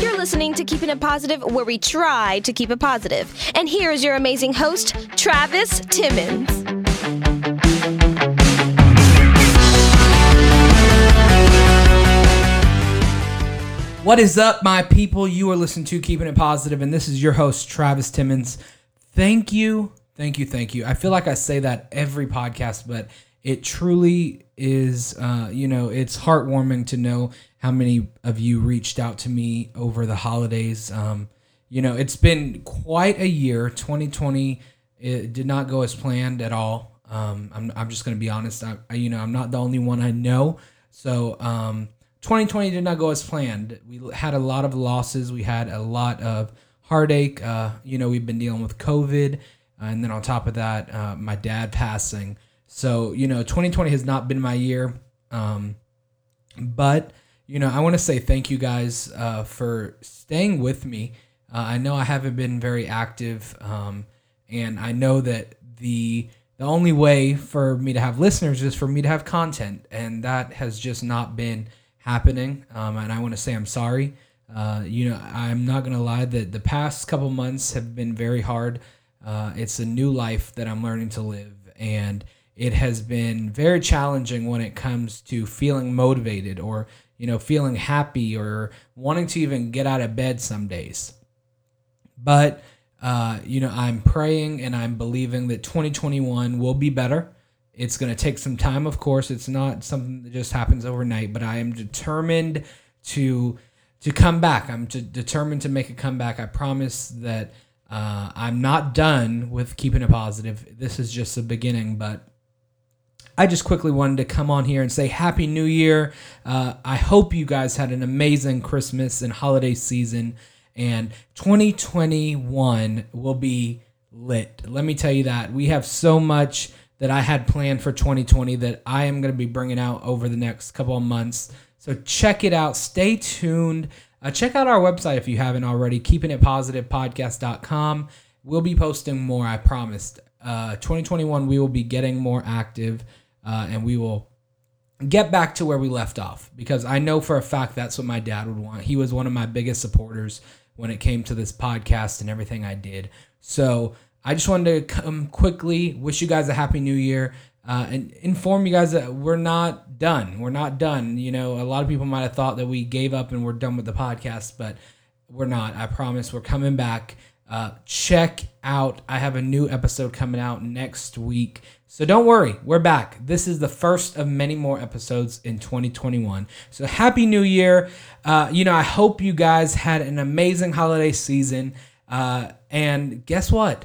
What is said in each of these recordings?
You're listening to Keeping It Positive, where we try to keep it positive. And here is your amazing host, Travis Timmons. What is up, my people? You are listening to Keeping It Positive, and this is your host, Travis Timmons. Thank you, thank you, thank you. I feel like I say that every podcast, but it truly is, uh, you know, it's heartwarming to know how many of you reached out to me over the holidays. Um, you know, it's been quite a year. 2020 it did not go as planned at all. Um, I'm, I'm just going to be honest. I, I, you know, I'm not the only one I know. So, um, 2020 did not go as planned. We had a lot of losses. We had a lot of heartache. Uh, you know, we've been dealing with COVID. And then on top of that, uh, my dad passing. So, you know, 2020 has not been my year. Um, but, you know, I want to say thank you guys uh, for staying with me. Uh, I know I haven't been very active. Um, and I know that the the only way for me to have listeners is for me to have content. And that has just not been happening. Um, and I want to say I'm sorry. Uh, you know, I'm not going to lie that the past couple months have been very hard. Uh, it's a new life that I'm learning to live. And it has been very challenging when it comes to feeling motivated or, you know, feeling happy or wanting to even get out of bed some days. But, uh, you know, I'm praying and I'm believing that 2021 will be better. It's going to take some time, of course. It's not something that just happens overnight, but I am determined to to come back. I'm to, determined to make a comeback. I promise that uh, I'm not done with keeping it positive. This is just the beginning, but I just quickly wanted to come on here and say Happy New Year. Uh, I hope you guys had an amazing Christmas and holiday season, and 2021 will be lit. Let me tell you that. We have so much that I had planned for 2020 that I am going to be bringing out over the next couple of months. So check it out. Stay tuned. Uh, check out our website if you haven't already, keepingitpositivepodcast.com. We'll be posting more, I promised. Uh, 2021, we will be getting more active uh, and we will get back to where we left off because I know for a fact that's what my dad would want. He was one of my biggest supporters when it came to this podcast and everything I did. So I just wanted to come quickly, wish you guys a happy new year, uh, and inform you guys that we're not done. We're not done. You know, a lot of people might have thought that we gave up and we're done with the podcast, but we're not. I promise we're coming back. Uh, check out, I have a new episode coming out next week. So don't worry, we're back. This is the first of many more episodes in 2021. So happy new year. Uh, you know, I hope you guys had an amazing holiday season. Uh, and guess what?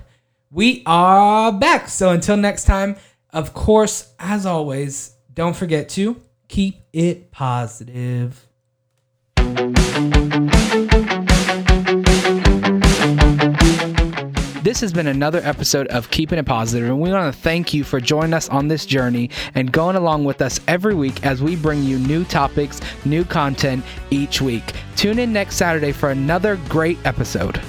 we are back. So until next time, of course, as always, don't forget to keep it positive. This has been another episode of Keeping It Positive, and we want to thank you for joining us on this journey and going along with us every week as we bring you new topics, new content each week. Tune in next Saturday for another great episode.